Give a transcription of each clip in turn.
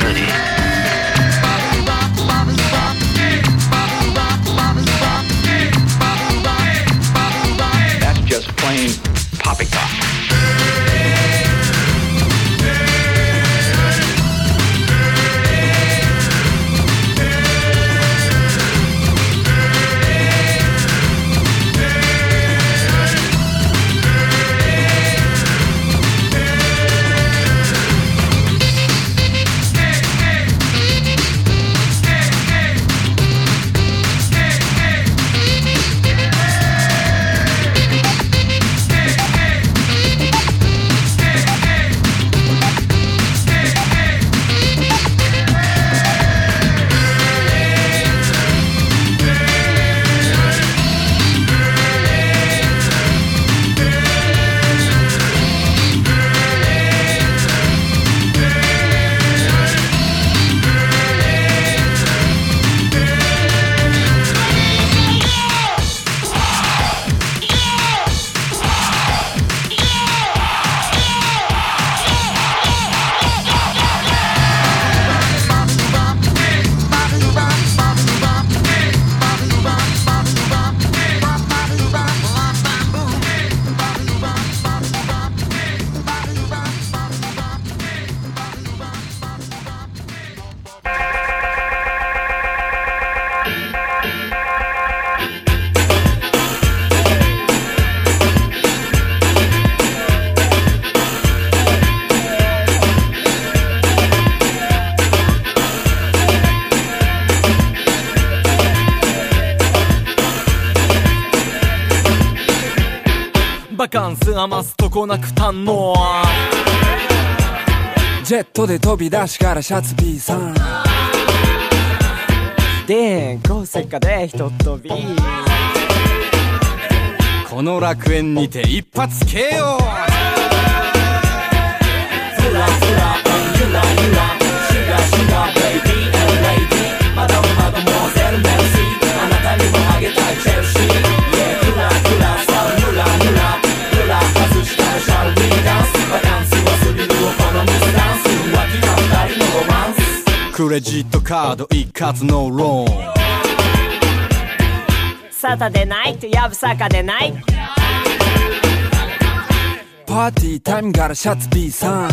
Melody. こなく堪能ジェットで飛び出しからシャツ B さん。で高石化でひとっ飛びこの楽園にて一発 KO クレジットカード一括のローン。サタでないとやぶさかでないパーティータイムからシャツ B さん。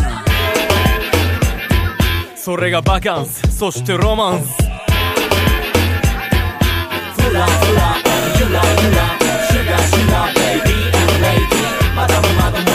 それがバカンスそしてロマンス。フラフラユラユラシュガシュガベイビーレイデーマダムマダム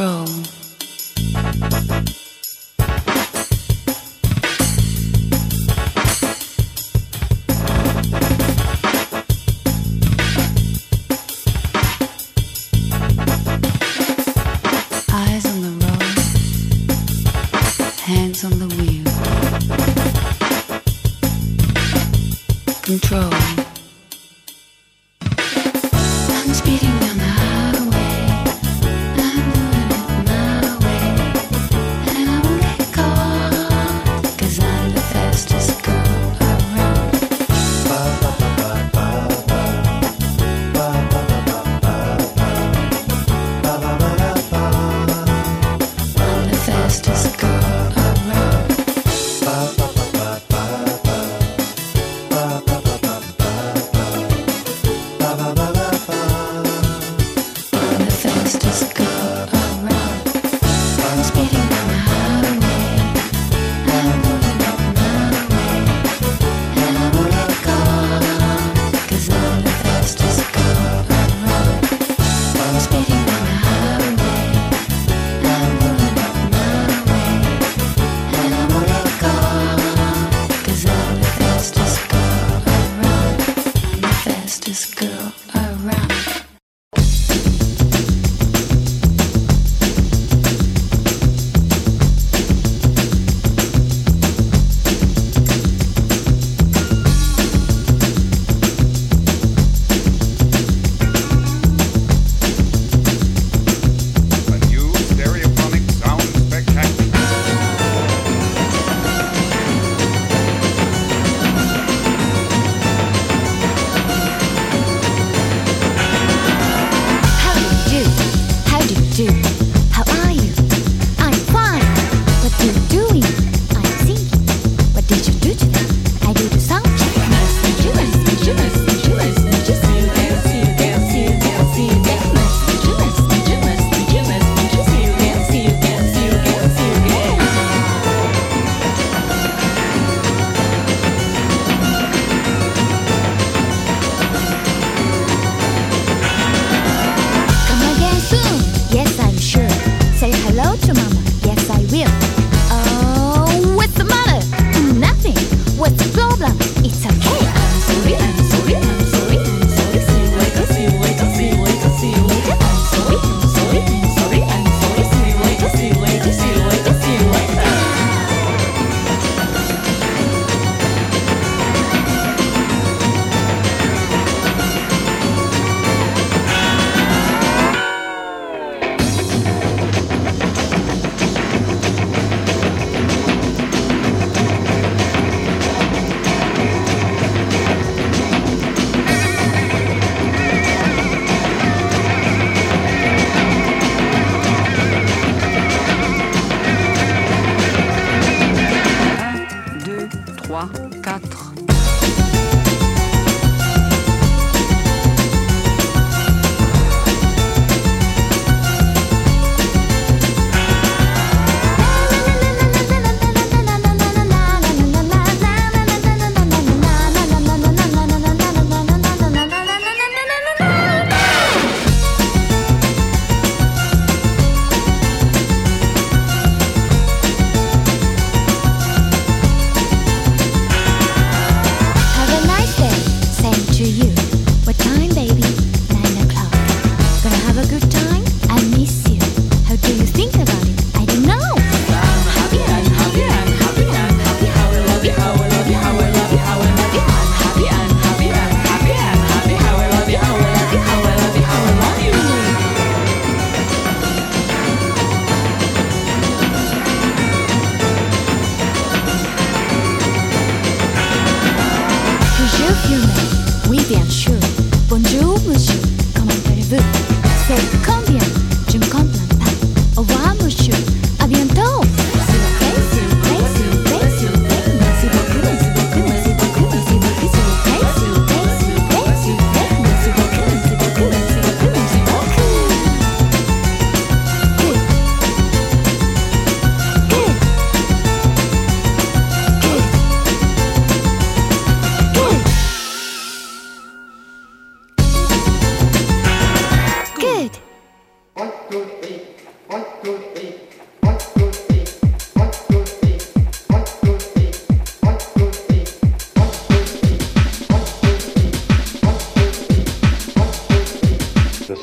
Control.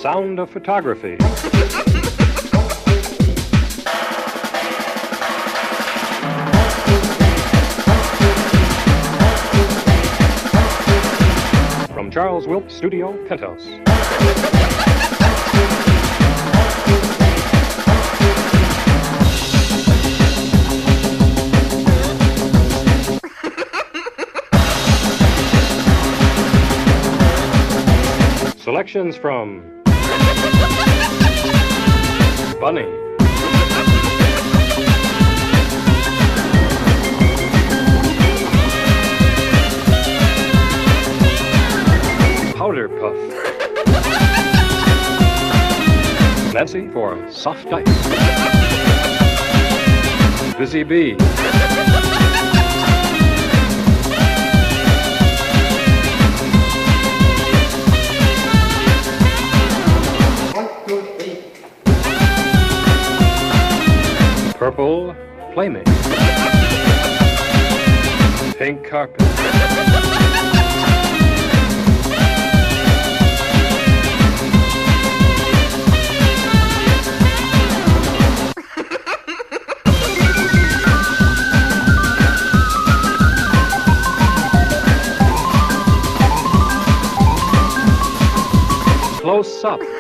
Sound of photography. From Charles Wilp Studio, Penthouse. Selections from Bunny. Powder Puff. Nancy for Soft Ice. Busy Bee. Purple Playmate. Pink Carpet. Close up.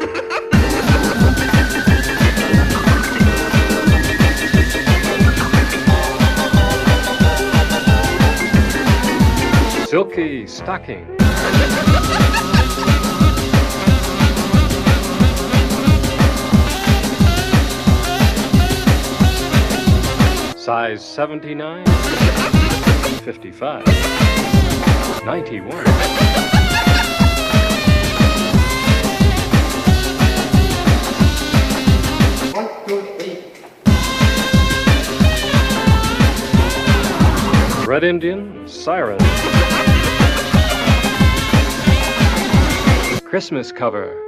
Silky stocking. Size 79, 55, 91. Red Indian, Siren. Christmas cover.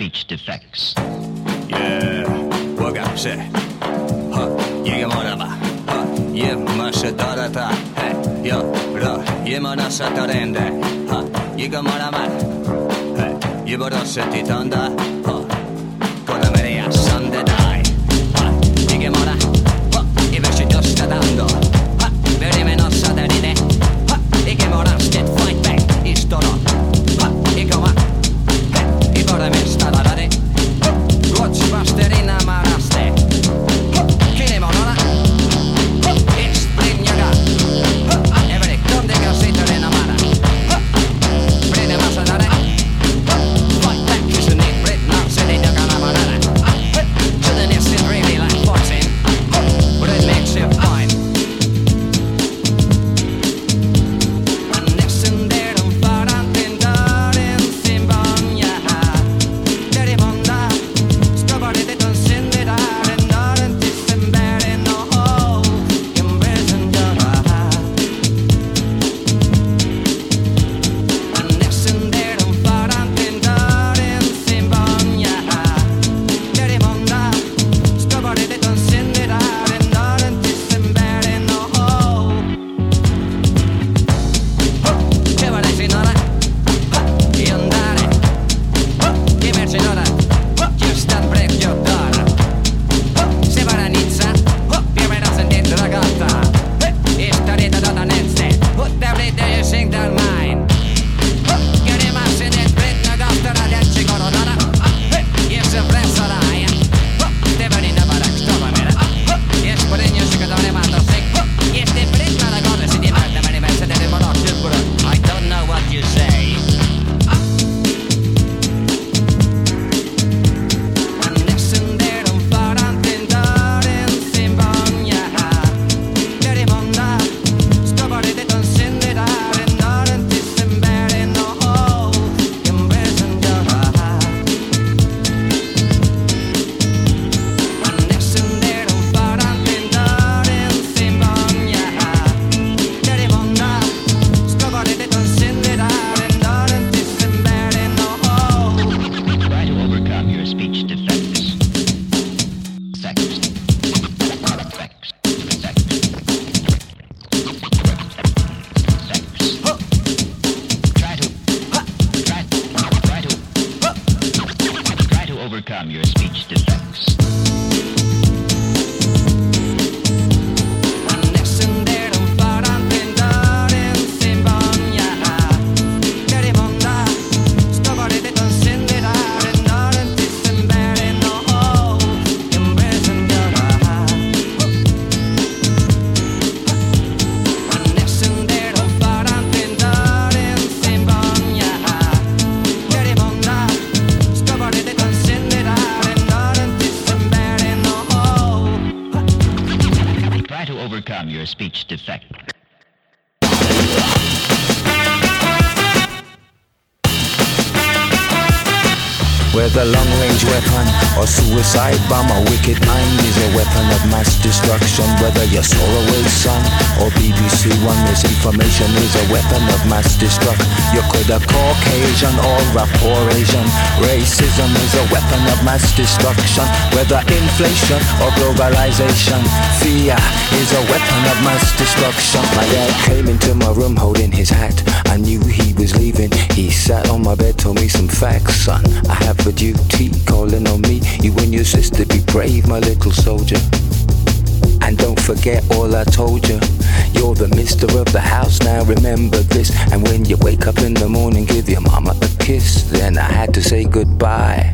Speech defects. Yeah, massa darata. Hey, yo, bra, ge mana satarende. Huh, Jägermordarna. Hey, ge bara setitanda. Huh, kolla or suicide bomb, a wicked mind is a weapon of mass destruction. Whether you're Solarway's son or BBC One, misinformation is a weapon of mass destruction. You could have Caucasian or rapport Asian. Racism is a weapon of mass destruction. Whether inflation or globalization, fear is a weapon of mass destruction. My dad came into my room holding his hat. I knew sat on my bed, told me some facts, son. I have a duty calling on me. You and your sister be brave, my little soldier. And don't forget all I told you. You're the mister of the house now, remember this. And when you wake up in the morning, give your mama a kiss. Then I had to say goodbye.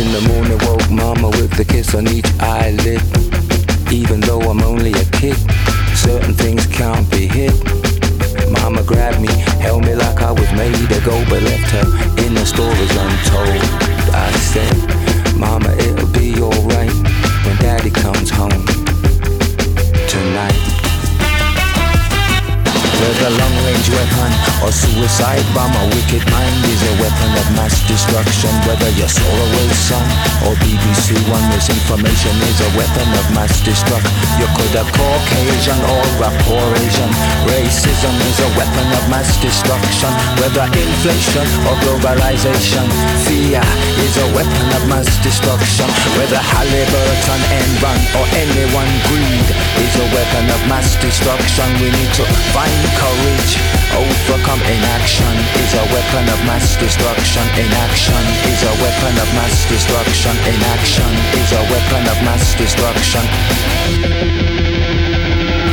In the morning, woke mama with a kiss on each eyelid. Even though I'm only a kid, certain things can't be hid. Mama grabbed me, held me like I was made to go, but left her in the stories untold. I said, Mama, it'll be alright when Daddy comes home tonight. Whether long-range weapon or suicide bomb, a wicked mind is a weapon of mass destruction. Whether you're Solarway's son or BBC One, misinformation is a weapon of mass destruction. You could have Caucasian or rapport Asian. Racism is a weapon of mass destruction. Whether inflation or globalization, fear is a weapon of mass destruction. Whether Halliburton, Enron or anyone greed is a weapon of mass destruction. We need to find courage, overcome inaction is a weapon of mass destruction. Inaction is a weapon of mass destruction. Inaction is a weapon of mass destruction.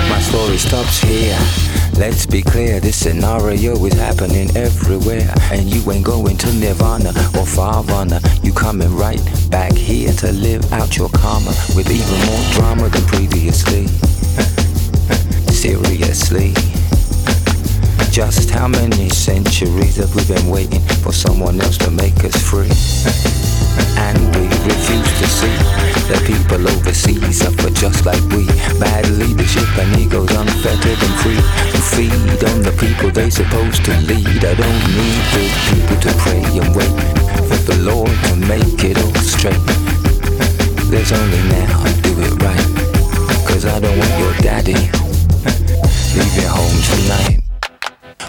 My story stops here. Let's be clear, this scenario is happening everywhere. And you ain't going to Nirvana or Farvana. You coming right back here to live out your karma with even more drama than previously. Seriously. Just how many centuries have we been waiting for someone else to make us free? And we refuse to see that people overseas suffer just like we. Bad leadership and egos unfettered and free to feed on the people they supposed to lead. I don't need good people to pray and wait for the Lord to make it all straight. There's only now do it right. Cause I don't want your daddy leaving home tonight.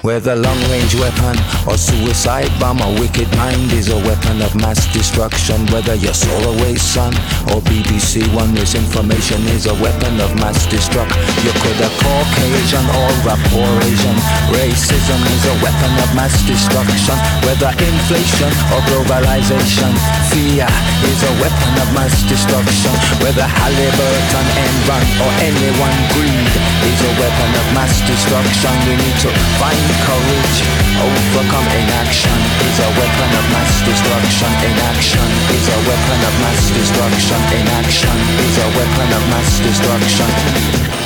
Whether long-range weapon or suicide bomb, a wicked mind is a weapon of mass destruction. Whether you're Solarway's son or BBC One, misinformation is a weapon of mass destruction. You could have Caucasian or rapport Asian. Racism is a weapon of mass destruction. Whether inflation or globalization, fear is a weapon of mass destruction. Whether Halliburton, Enron or anyone greed is a weapon of mass destruction. We need to find courage, overcome inaction is a weapon of mass destruction. Inaction is a weapon of mass destruction. Inaction is a weapon of mass destruction.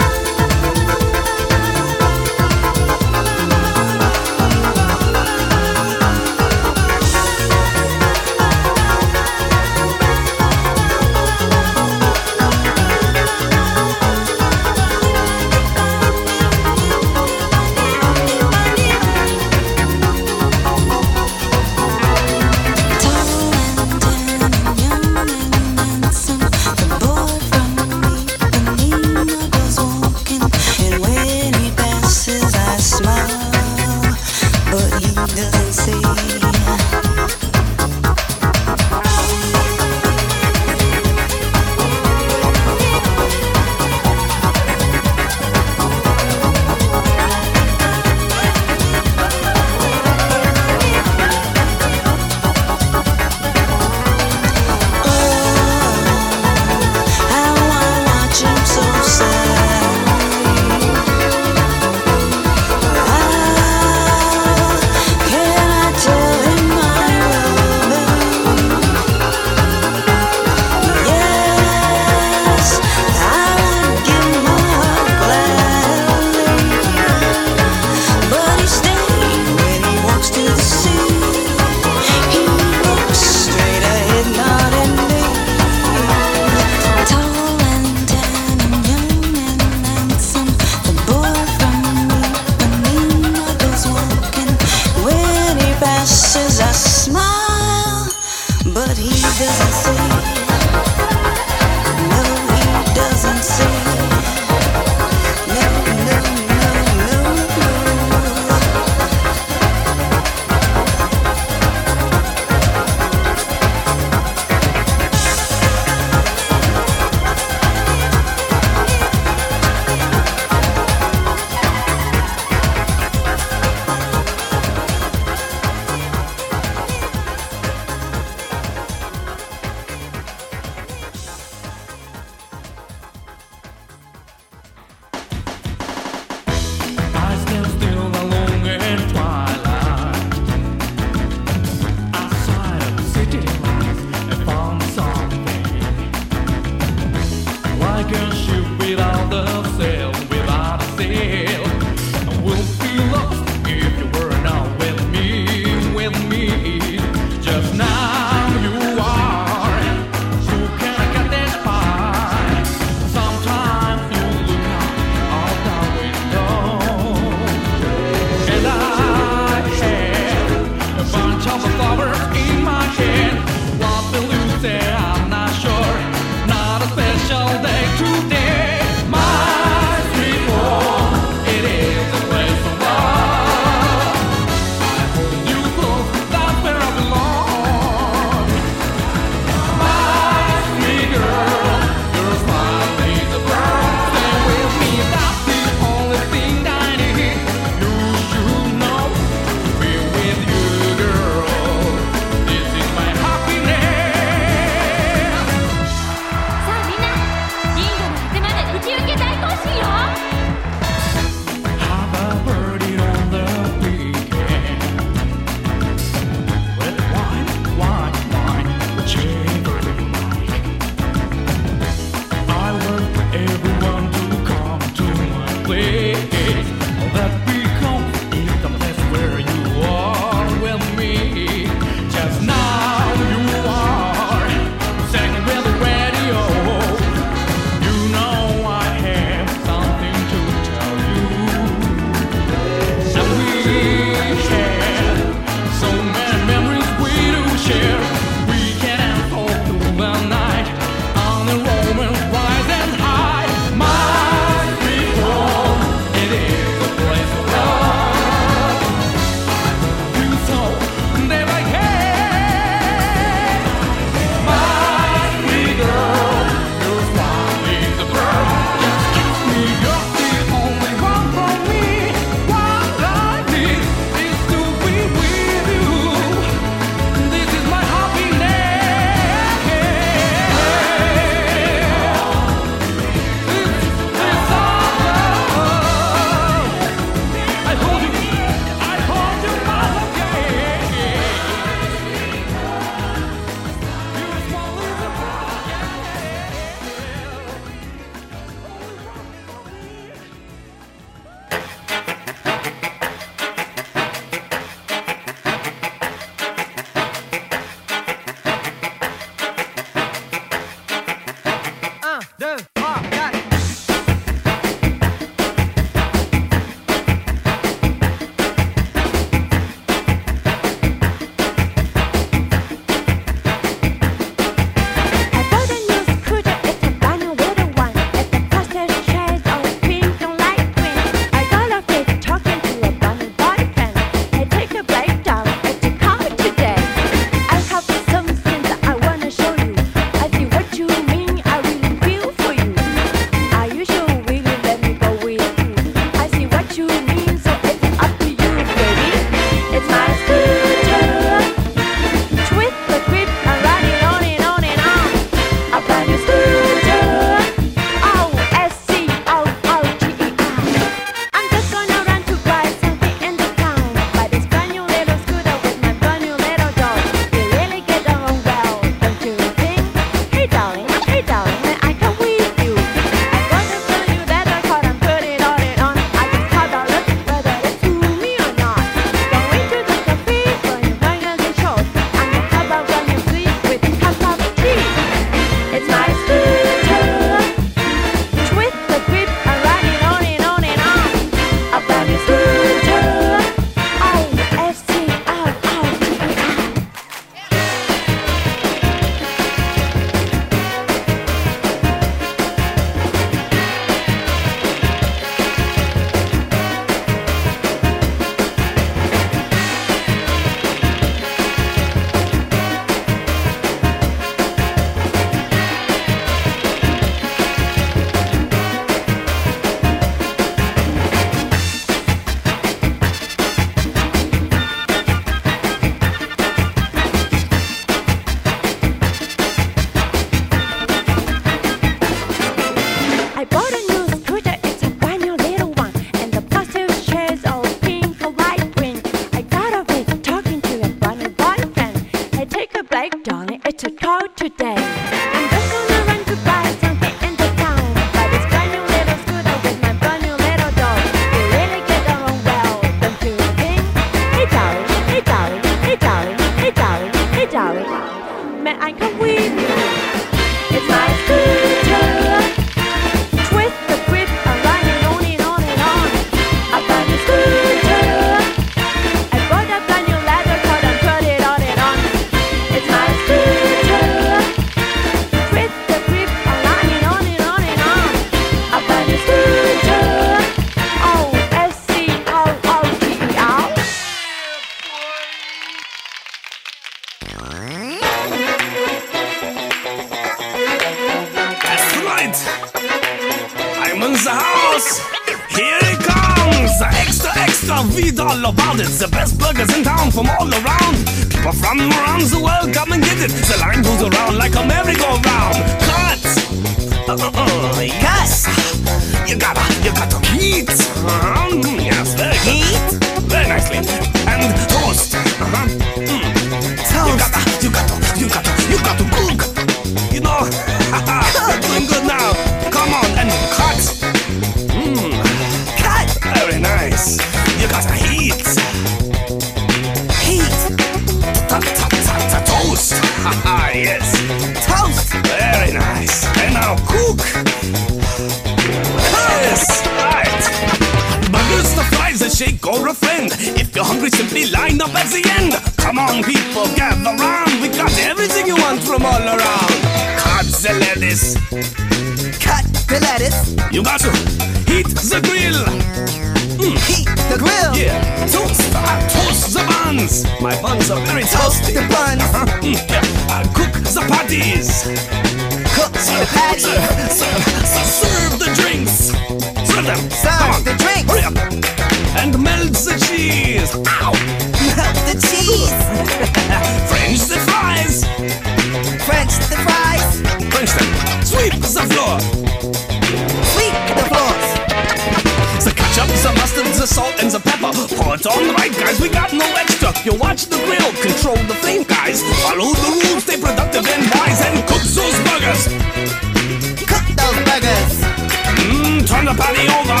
Turn the patty over.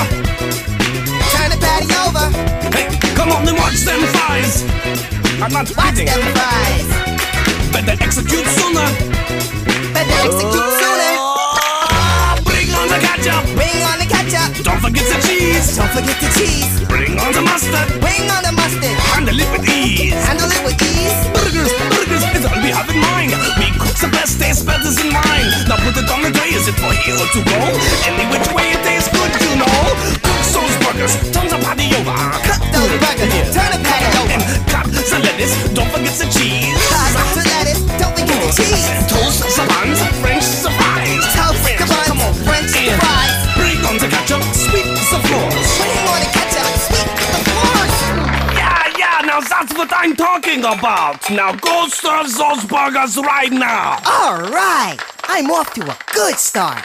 Turn the patty over. Hey, come on and watch them fries. I'm not watch kidding. them fries. Better execute sooner. Better execute sooner. Oh, bring on the ketchup. Bring on the ketchup. Don't forget the cheese. Don't forget the cheese. Bring on the mustard. Bring on the mustard. Handle it with ease. Handle it with ease. Burgers, burgers is all we have in mind. The best, taste better than mine. Now put it on the tray. Is it for here or to go? Any which way it tastes good, you know. Cook those burgers. Turn the patty over. Cut those burgers. Turn the patty over. And cut the lettuce. Don't forget the cheese. Ah, cut the lettuce. Don't forget the cheese. Toast buns. French fries. Toast buns. Come on. French fries. Bring on the ketchup. Sweep the floors. That's what I'm talking about. Now go serve those burgers right now. All right. I'm off to a good start.